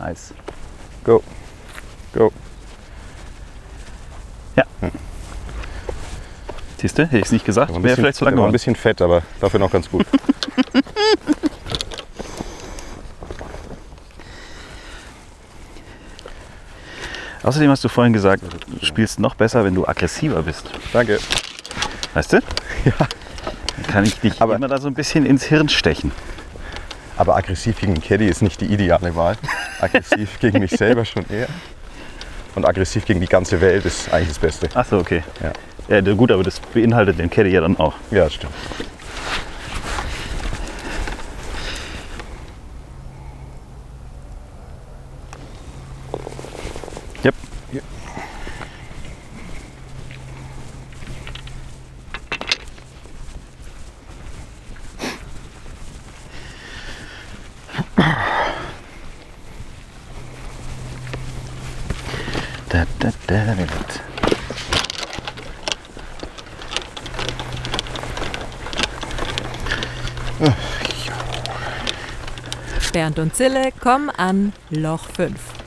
Nice. Go. Go. Siehst du, hätte ich es nicht gesagt, wäre vielleicht zu lang der war ein geworden. bisschen fett, aber dafür noch ganz gut. Außerdem hast du vorhin gesagt, du spielst noch besser, wenn du aggressiver bist. Danke. Weißt du? Ja. Dann kann ich dich Aber- immer da so ein bisschen ins Hirn stechen. Aber aggressiv gegen den Caddy ist nicht die ideale Wahl. Aggressiv gegen mich selber schon eher. Und aggressiv gegen die ganze Welt ist eigentlich das Beste. Ach so, okay. Ja. Ja, gut, aber das beinhaltet den Caddy ja dann auch. Ja, stimmt. Da, da, da, da, da. Bernd und Zille kommen an Loch 5.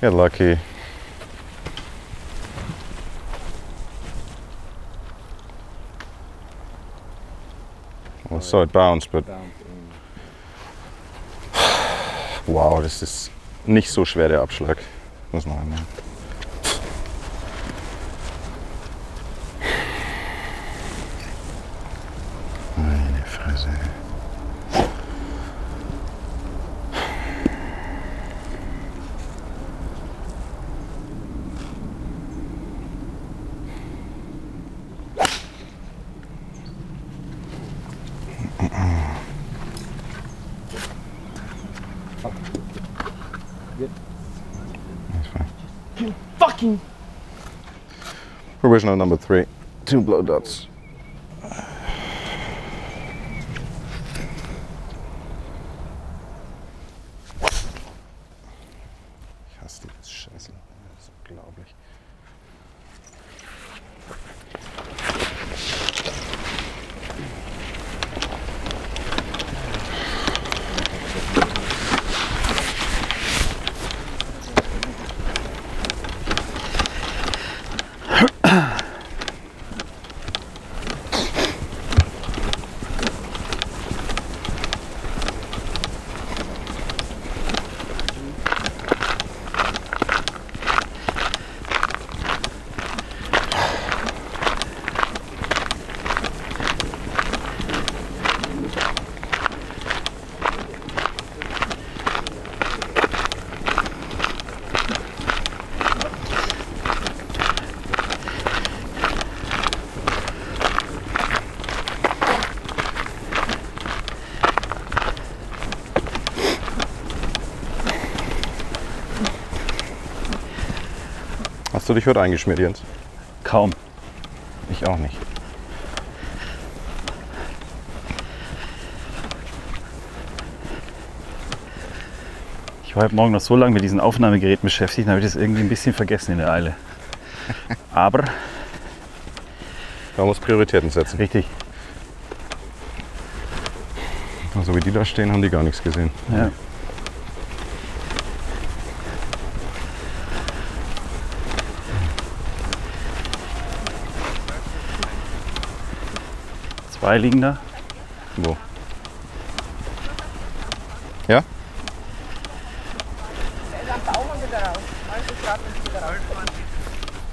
Get lucky. Well, so it bounced, but wow, das ist nicht so schwer der Abschlag. Muss noch einmal. Number three. Two blow dots. Hast du dich heute eingeschmiert, Jens? Kaum. Ich auch nicht. Ich war heute Morgen noch so lange mit diesen Aufnahmegeräten beschäftigt, dann habe ich das irgendwie ein bisschen vergessen in der Eile. Aber Man muss Prioritäten setzen. richtig. So wie die da stehen, haben die gar nichts gesehen. Ja. Zwei liegen da. Wo? Ja?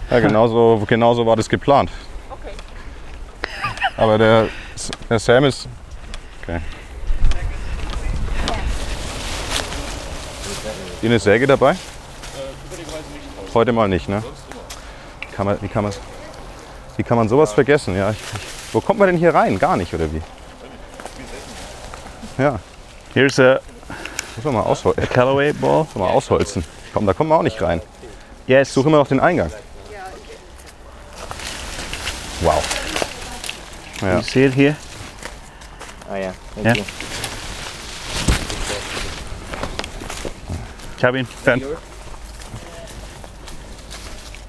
Ja, genauso, genauso war das geplant. Aber der, der Sam ist. Okay. Ist eine Säge dabei? Heute mal nicht, ne? Kann man, wie, kann man, wie kann man sowas vergessen? Ja, ich, ich, wo kommt man denn hier rein? Gar nicht, oder wie? Ja, Here's a, muss man mal, aushol a Callaway ball. muss man mal ausholzen. Komm, da kommen wir auch nicht rein. Yes. Suche immer noch den Eingang. Wow. Ja. You see it here? Oh yeah, thank Yeah. you. Ihn. Fern.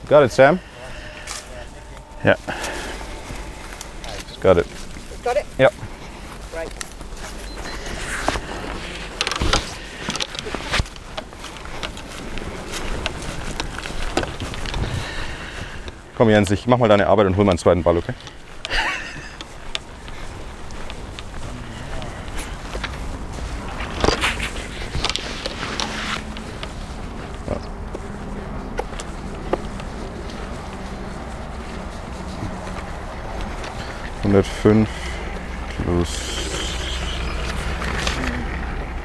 Got it, Sam? Ja. Got it. Got it? Ja. Right. Komm Jens, ich mach mal deine Arbeit und hol mal einen zweiten Ball, okay? 105 plus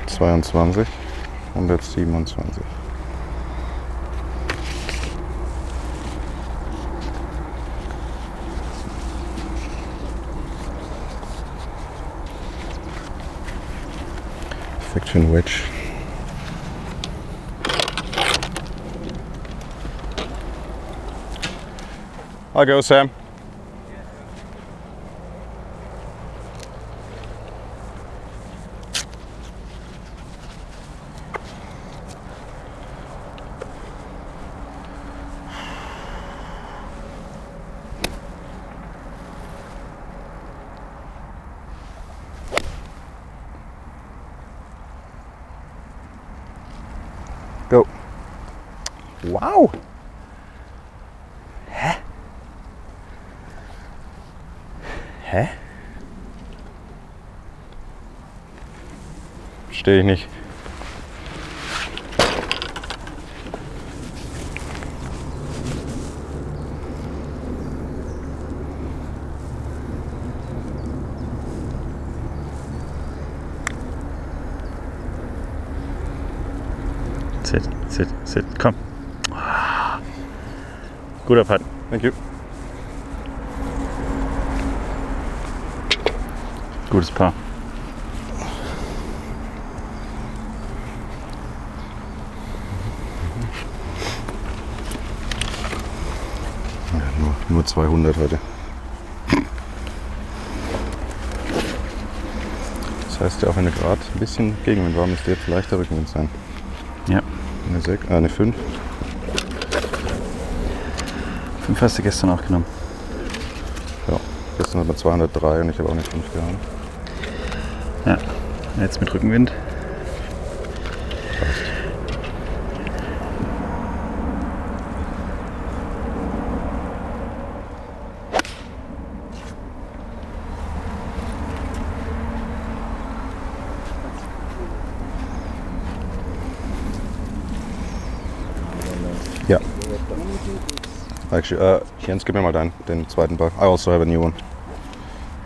22, 127. Fiction Witch. I'll go, Sam. Verstehe ich nicht. Sit, sit, sit. Komm. Guter Putt. Thank you. Gutes Paar. Ja, nur, nur 200 heute. Das heißt ja auch, wenn du gerade ein bisschen Gegenwind war, müsste jetzt leichter Rückenwind sein. Ja. Eine 6, äh, eine 5. Fünf hast du gestern auch genommen. Ja. Gestern hat man 203 und ich habe auch eine 5 gehabt. Ja. Jetzt mit Rückenwind. Ja. Actually, äh, Jens, gib mir mal deinen, den zweiten Ball. I also have a new one.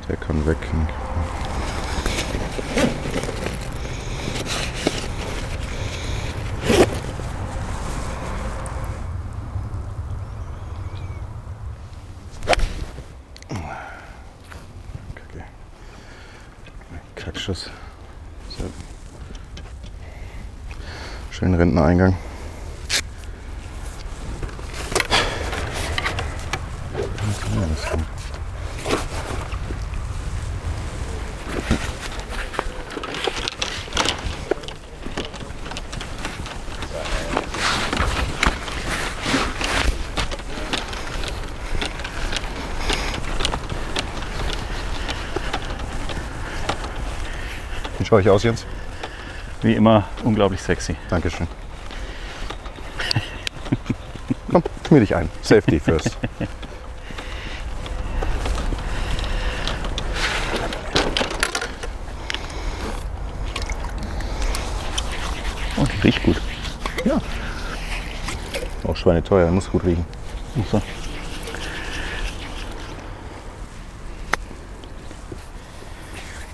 Der kann weg. Kackschuss. Schönen Rentnereingang. Ja, das kann- Wie schaue ich aus, Jens? Wie immer unglaublich sexy. Dankeschön. Komm, knie dich ein. Safety first. Oh, die riecht gut. Ja. Auch schweineteuer, muss gut riechen. So.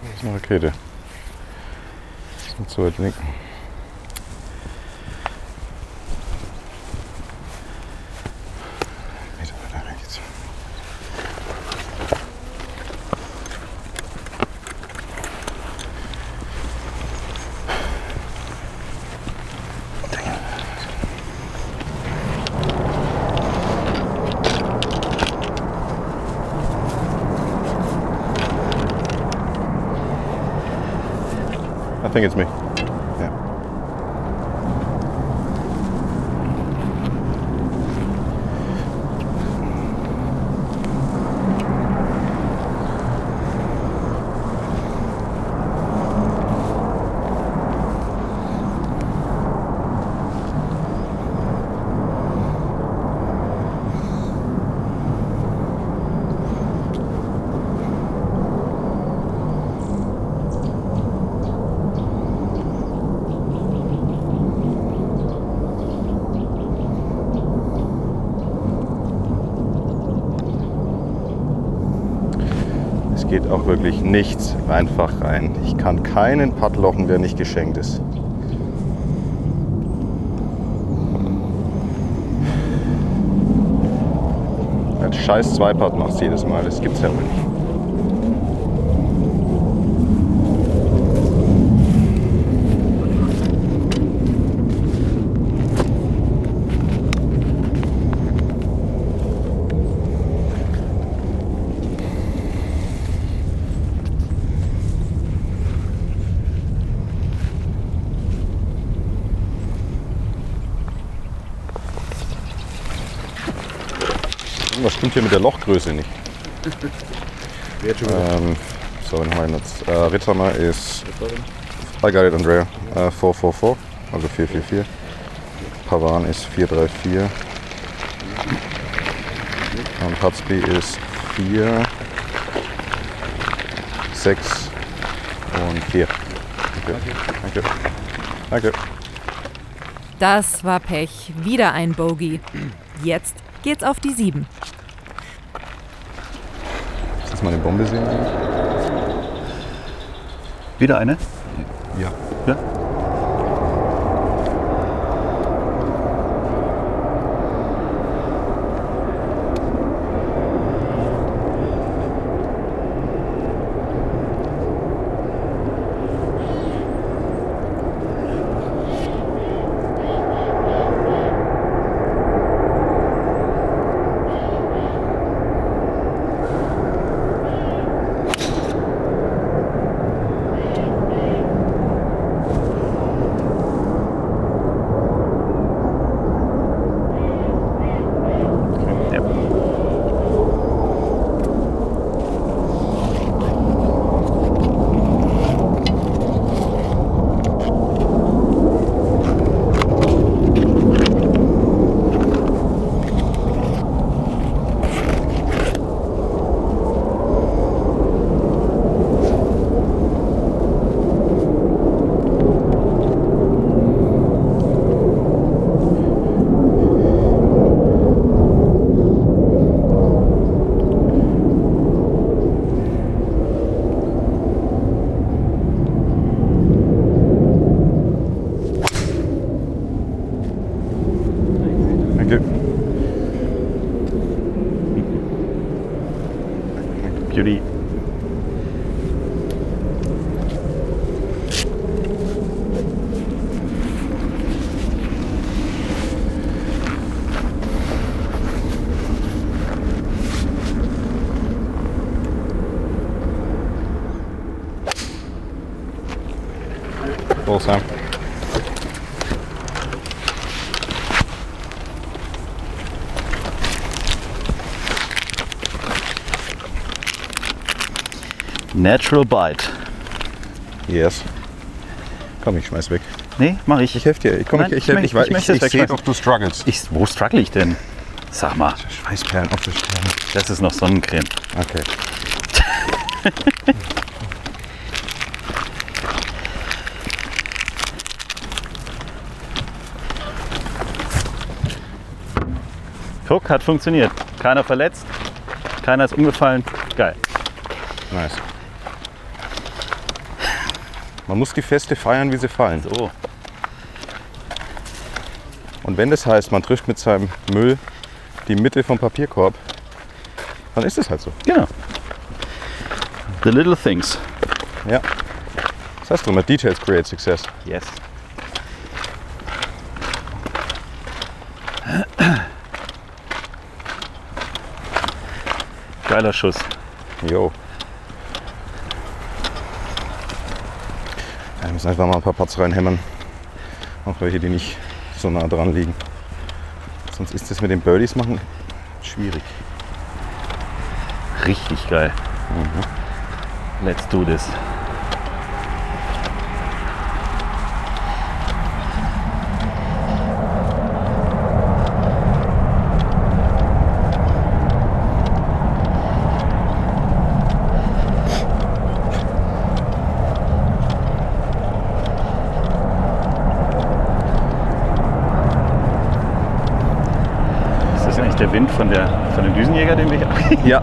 Das ist eine Rakete. Das ist nicht so weit weg. I think it's me. Nichts einfach rein. Ich kann keinen Putt lochen, der nicht geschenkt ist. Als scheiß Zweipart machst jedes Mal. Das gibt's ja wohl nicht. irgendwas stimmt hier mit der Lochgröße nicht. Ähm, so, dann haben wir jetzt. Äh, Ritthammer ist. I got it, Andrea. Äh, 444, also 444. Pavan ist 434. Und Hutsby ist 4, 6 und 4. Danke. Danke. Danke. Das war Pech. Wieder ein Bogey. Jetzt geht's auf die 7. Das mal eine Bombe sehen? Wieder eine? Ja. ja. Natural Bite. Yes. Komm, ich schmeiß weg. Nee, mach ich. Ich helfe dir. Ich, komm, Nein, ich, ich ich, ich, ich ich, ich sehe doch, du struggles. Ich, wo struggle ich denn? Sag mal, Schweißperlen auf der Stirn. das ist noch Sonnencreme. Okay. Guck, hat funktioniert. Keiner verletzt, keiner ist umgefallen. Geil. Nice. Man muss die Feste feiern, wie sie fallen. So, Und wenn das heißt, man trifft mit seinem Müll die Mitte vom Papierkorb, dann ist es halt so. genau. The little things. Ja. Das heißt immer, Details create success. Yes. Geiler Schuss. Jo. Müssen einfach mal ein paar Putts reinhämmern. Auch welche, die nicht so nah dran liegen. Sonst ist das mit den Birdies machen schwierig. Richtig geil. Let's do this. Von, der, von dem Düsenjäger, den wir hier Ja,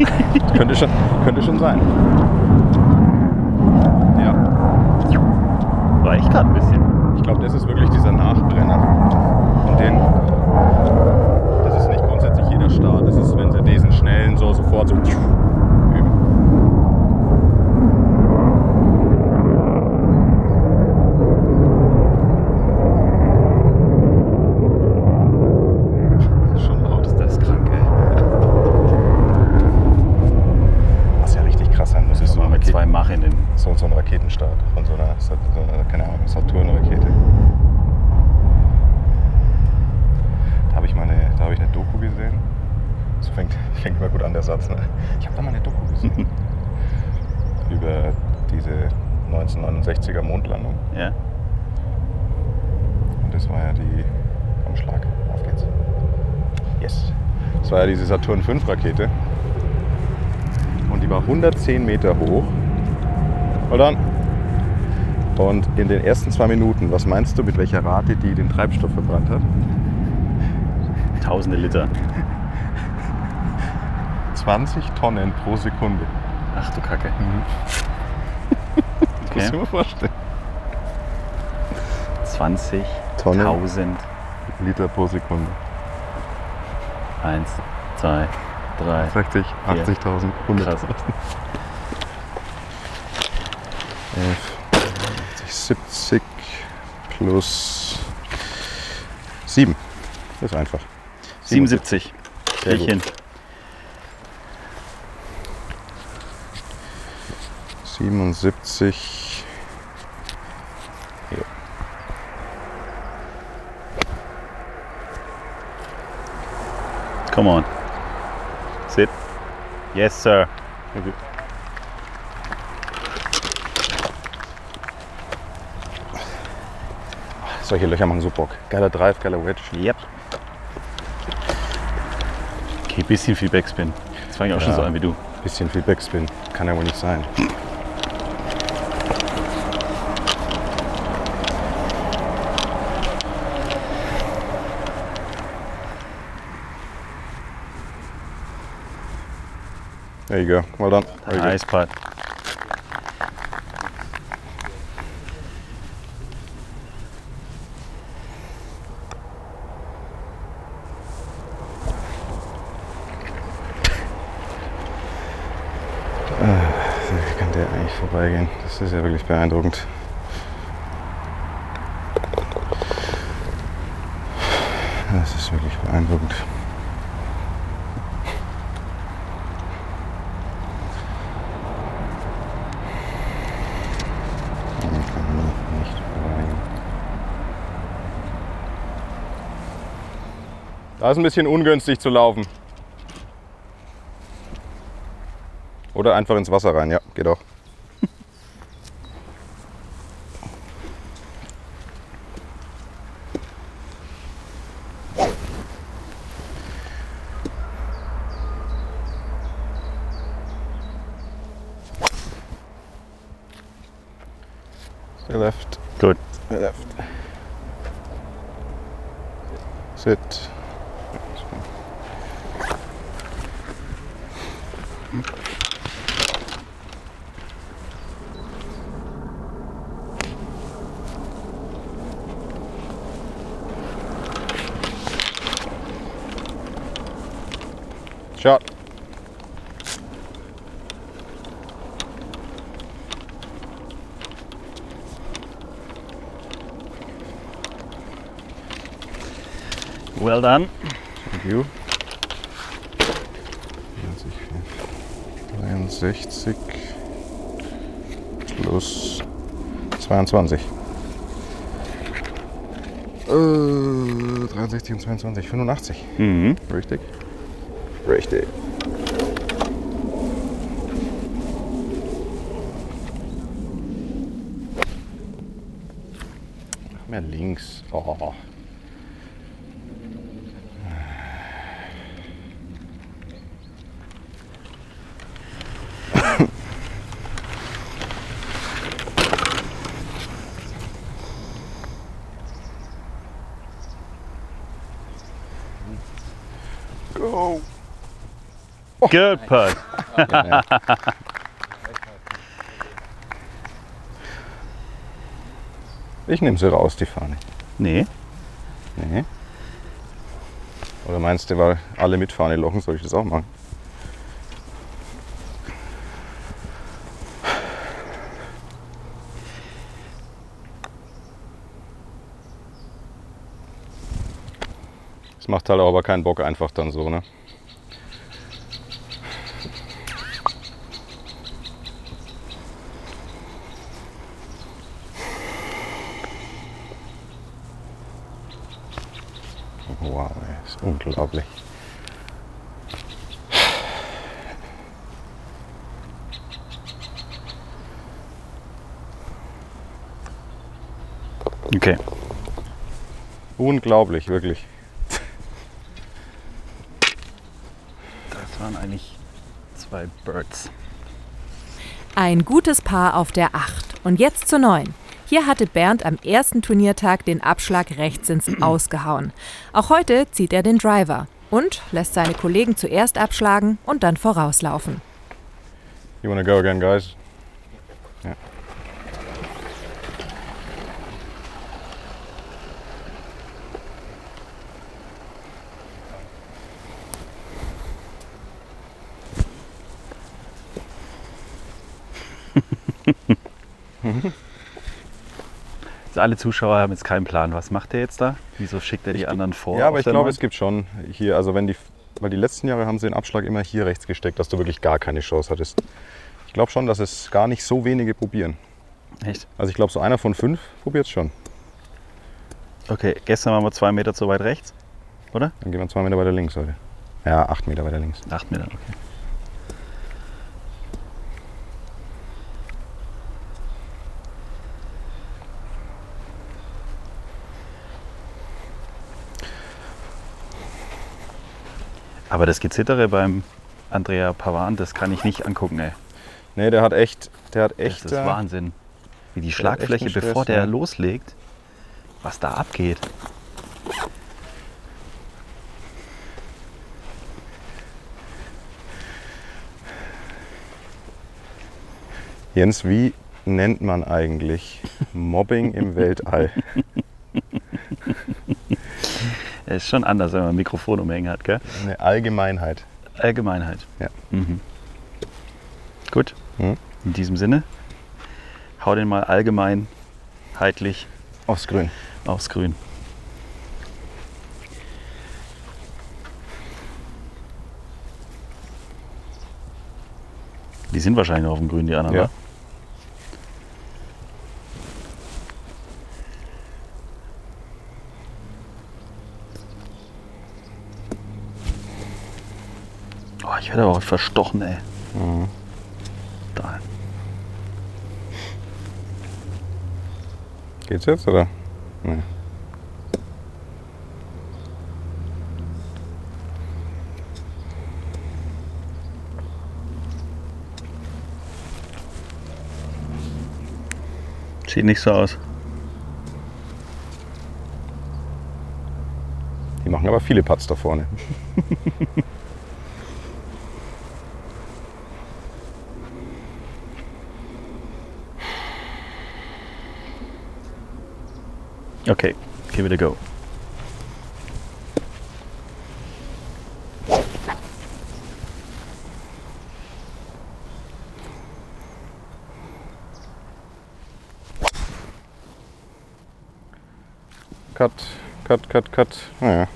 könnte schon, könnte schon sein. Ja, War ich gerade ein bisschen. ich glaube, das ist wirklich dieser Nachbrenner. Und den, das ist nicht grundsätzlich jeder Start. Das ist, wenn sie diesen schnellen so sofort so üben. Das ist schon laut. Ist das krank, ey. Was ja richtig krass sein muss. Das ist ist mal mit zwei Mach in den. so, so ein Raketenstart von so einer, so einer keine Ahnung, Saturn-Rakete. Da habe ich, meine- da habe ich eine Doku gesehen Das fängt, fängt immer gut an, der Satz. Ne? Ich habe da mal eine Doku gesehen. über diese 1969er Mondlandung. Ja. Und das war ja die. Komm, Schlag. Auf geht's. Yes. Das war ja diese Saturn V Rakete. Und die war 110 Meter hoch. Hold on. Und in den ersten zwei Minuten, was meinst du, mit welcher Rate die den Treibstoff verbrannt hat? Tausende Liter. 20 Tonnen pro Sekunde. Ach du Kacke. Das musst du dir mal vorstellen. 20.000. Tonnen. Liter pro Sekunde. Eins, zwei, drei. 60, 80.000, 100.000. Krass. 11, 70 plus 7. Das ist einfach. 77. Sehr Krieg ich gut. hin. 77. Jo. Come on. Sit. Yes, sir. Okay. Solche Löcher machen so Bock. Geiler Drive, geiler Wedge. Yep. Okay, bisschen viel Backspin. Das fange ich auch schon Ja. so an wie du. Bisschen viel Backspin. Kann ja wohl nicht sein. There you go. Well done. Very good. Nice putt. Wie kann der eigentlich vorbeigehen? Das ist ja wirklich beeindruckend. Das ist wirklich beeindruckend. Der kann nicht vorbeigehen. Da ist ein bisschen ungünstig zu laufen. Oder einfach ins Wasser rein, ja, geht auch. Stay left, Gut. stay left. Sit. Shot. Well done. Thank you. 63 plus 22. Äh, 63 und 22, 85. Mhm. Richtig? Richtig. Ach, mehr links. Oh. Go. Good putt. Ich nehme sie raus, die Fahne. Nee. Nee. Oder meinst du, weil alle mit Fahne lochen, soll ich das auch machen? Das macht halt auch aber keinen Bock einfach dann so, ne? unglaublich. Okay. Unglaublich, wirklich. Das waren eigentlich zwei Birds. Ein gutes Paar auf der 8 und jetzt zur 9. Hier hatte Bernd am ersten Turniertag den Abschlag rechts ins Ausgehauen. Auch heute zieht er den Driver und lässt seine Kollegen zuerst abschlagen und dann vorauslaufen. You wanna go again, guys? Ja. Also alle Zuschauer haben jetzt keinen Plan. Was macht der jetzt da? Wieso schickt er die anderen vor? Ja, aber ich glaube, es gibt schon hier, also wenn die, weil die letzten Jahre haben sie den Abschlag immer hier rechts gesteckt, dass du wirklich gar keine Chance hattest. Ich glaube schon, dass es gar nicht so wenige probieren. Echt? Also ich glaube, so einer von fünf probiert es schon. Okay, gestern waren wir zwei Meter zu weit rechts, oder? Dann gehen wir zwei Meter weiter links heute. Ja, acht Meter weiter links. Acht Meter, okay. Aber das Gezittere beim Andrea Pavan, das kann ich nicht angucken, ey. Nee, der hat echt, der hat echt. Das ist Wahnsinn. Wie die Schlagfläche, Stress, bevor der ja. loslegt, was da abgeht. Jens, wie nennt man eigentlich Mobbing im Weltall? Es ist schon anders, wenn man ein Mikrofon umhängen hat, gell? Eine Allgemeinheit. Allgemeinheit. Ja. Mhm. Gut. Mhm. In diesem Sinne, hau den mal allgemeinheitlich Aufs Grün. aufs Grün. Die sind wahrscheinlich noch auf dem Grün, die anderen, Ja. oder? Werde aber auch verstochen, ey. Da. Geht's jetzt oder? Nee. Sieht nicht so aus. Die machen aber viele Putts da vorne. Okay, give it a go. Cut, cut, cut, cut. Naja.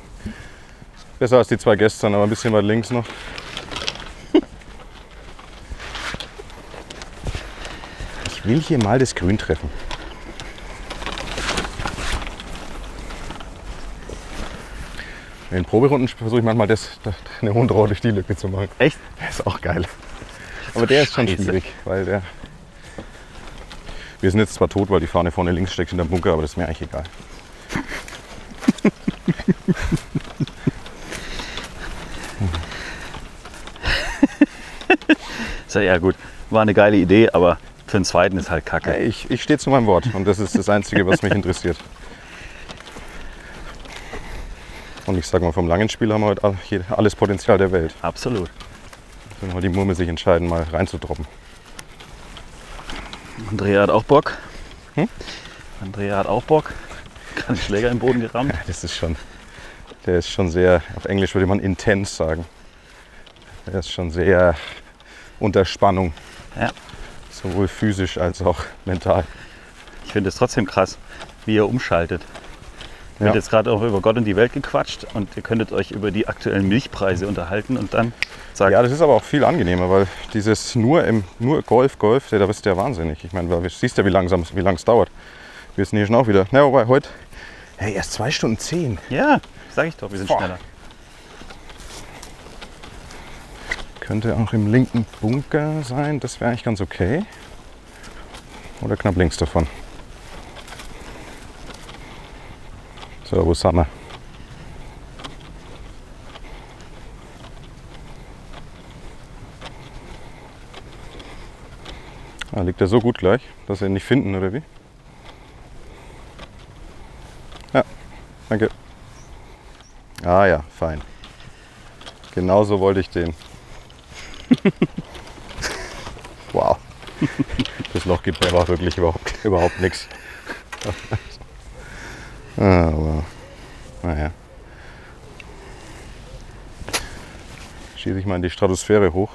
Besser als die zwei gestern, aber ein bisschen weit links noch. Ich will hier mal das Grün treffen. In den Proberunden versuche ich manchmal das, das, eine durch die Lücke zu machen. Echt? Das ist auch geil. Aber der ist schon Scheiße. schwierig, weil der. Wir sind jetzt zwar tot, weil die Fahne vorne links steckt in der Bunker, aber das ist mir eigentlich egal. So, ja gut, war eine geile Idee, aber für den zweiten ist halt kacke. Ich, ich stehe zu meinem Wort und das ist das Einzige, was mich interessiert. Und ich sage mal, vom langen Spiel haben wir heute alles Potenzial der Welt. Absolut. Wenn mal die Murmel sich entscheiden, mal reinzudroppen. Andrea hat auch Bock. Hm? Andrea hat auch Bock. Kann den Schläger im Boden gerammt. Das ist schon, der ist schon sehr, auf Englisch würde man intens sagen. Der ist schon sehr unter Spannung. Ja. Sowohl physisch als auch mental. Ich finde es trotzdem krass, wie ihr umschaltet. Ja. Wird jetzt gerade auch über Gott und die Welt gequatscht und ihr könntet euch über die aktuellen Milchpreise unterhalten und dann sagt, Ja, das ist aber auch viel angenehmer, weil dieses nur im nur Golf, Golf, da bist du ja wahnsinnig. Ich meine, weil du siehst ja, wie langsam wie lang es dauert. Wir sind hier schon auch wieder. Na, wobei heute, hey, erst zwei Stunden zehn. ja, sag ich doch, wir sind Boah. schneller. Könnte auch im linken Bunker sein, das wäre eigentlich ganz okay. Oder knapp links davon. So, wo sind wir? Ah, liegt er so gut gleich, dass wir ihn nicht finden, oder wie? Ja, danke. Ah ja, fein. Genauso wollte ich den. wow. Das Loch gibt mir aber wirklich überhaupt, überhaupt nichts. Ah, wow. Naja. Schieße ich mal in die Stratosphäre hoch.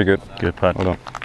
Very good. Good putt. Hold on.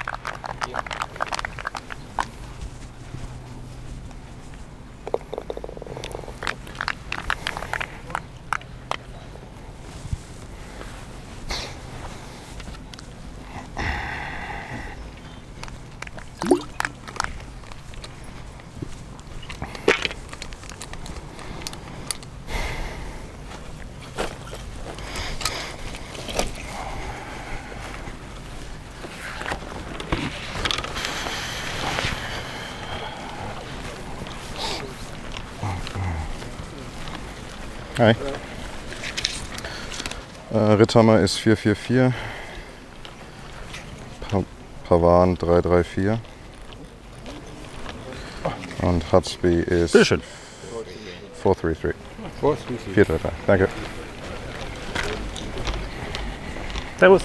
Ritthammer ist 444. Pa Pavan 334. Und Hutsby ist Bitteschön. 433. 433. Danke. Servus.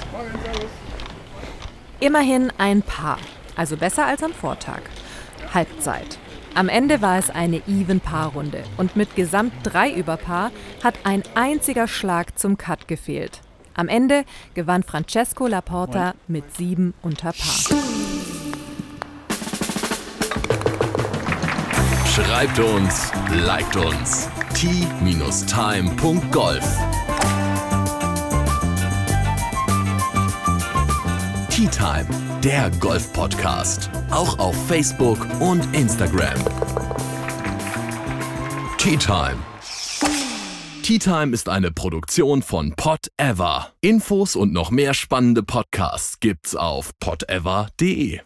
Immerhin ein Paar, also besser als am Vortag. Halbzeit. Am Ende war es eine Even-Paar-Runde und mit Gesamt drei über Paar hat ein einziger Schlag zum Cut gefehlt. Am Ende gewann Francesco Laporta mit sieben unter Paar. Schreibt uns, liked uns. t-time.golf Tea Time, der Golf-Podcast. Auch auf Facebook und Instagram. Tea Time. Tea Time ist eine Produktion von Pot Ever. Infos und noch mehr spannende Podcasts gibt's auf potever.de.